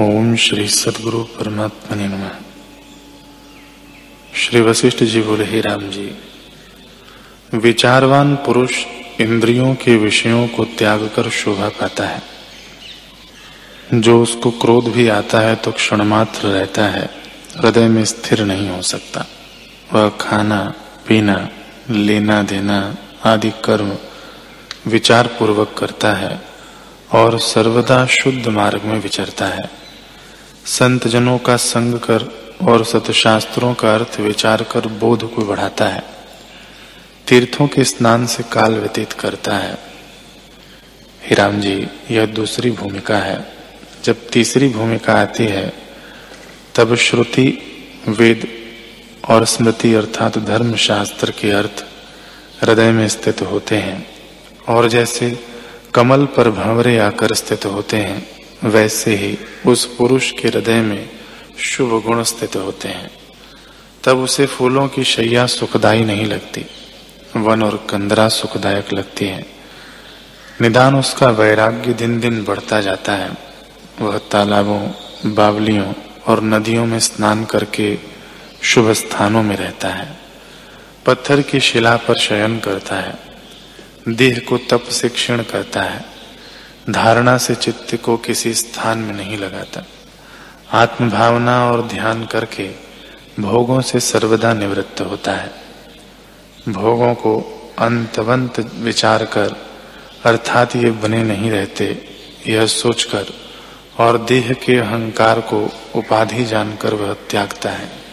ओम श्री सदगुरु परमात्मा नमः। श्री वशिष्ठ जी बोले, ही राम जी, विचारवान पुरुष इंद्रियों के विषयों को त्याग कर शोभा पाता है। जो उसको क्रोध भी आता है तो क्षण मात्र रहता है, हृदय में स्थिर नहीं हो सकता। वह खाना, पीना, लेना देना आदि कर्म विचार पूर्वक करता है और सर्वदा शुद्ध मार्ग में विचरता है। संत जनों का संग कर और सतशास्त्रों का अर्थ विचार कर बोध को बढ़ाता है। तीर्थों के स्नान से काल व्यतीत करता है। हिराम जी, यह दूसरी भूमिका है। जब तीसरी भूमिका आती है, तब श्रुति, वेद और स्मृति अर्थात धर्म शास्त्र के अर्थ हृदय में स्थित होते हैं और जैसे कमल पर भंवरे आकर स्थित होते हैं वैसे ही उस पुरुष के हृदय में शुभ गुण स्थित होते हैं। तब उसे फूलों की शैया सुखदाई नहीं लगती, वन और कंदरा सुखदायक लगती है। निदान उसका वैराग्य दिन दिन बढ़ता जाता है। वह तालाबों, बावलियों और नदियों में स्नान करके शुभ स्थानों में रहता है। पत्थर की शिला पर शयन करता है। देह को तप से क्षीण करता है। धारणा से चित्त को किसी स्थान में नहीं लगाता। आत्म भावना और ध्यान करके भोगों से सर्वदा निवृत्त होता है। भोगों को अंतवंत विचार कर, अर्थात ये बने नहीं रहते, यह सोचकर और देह के अहंकार को उपाधि जानकर वह त्यागता है।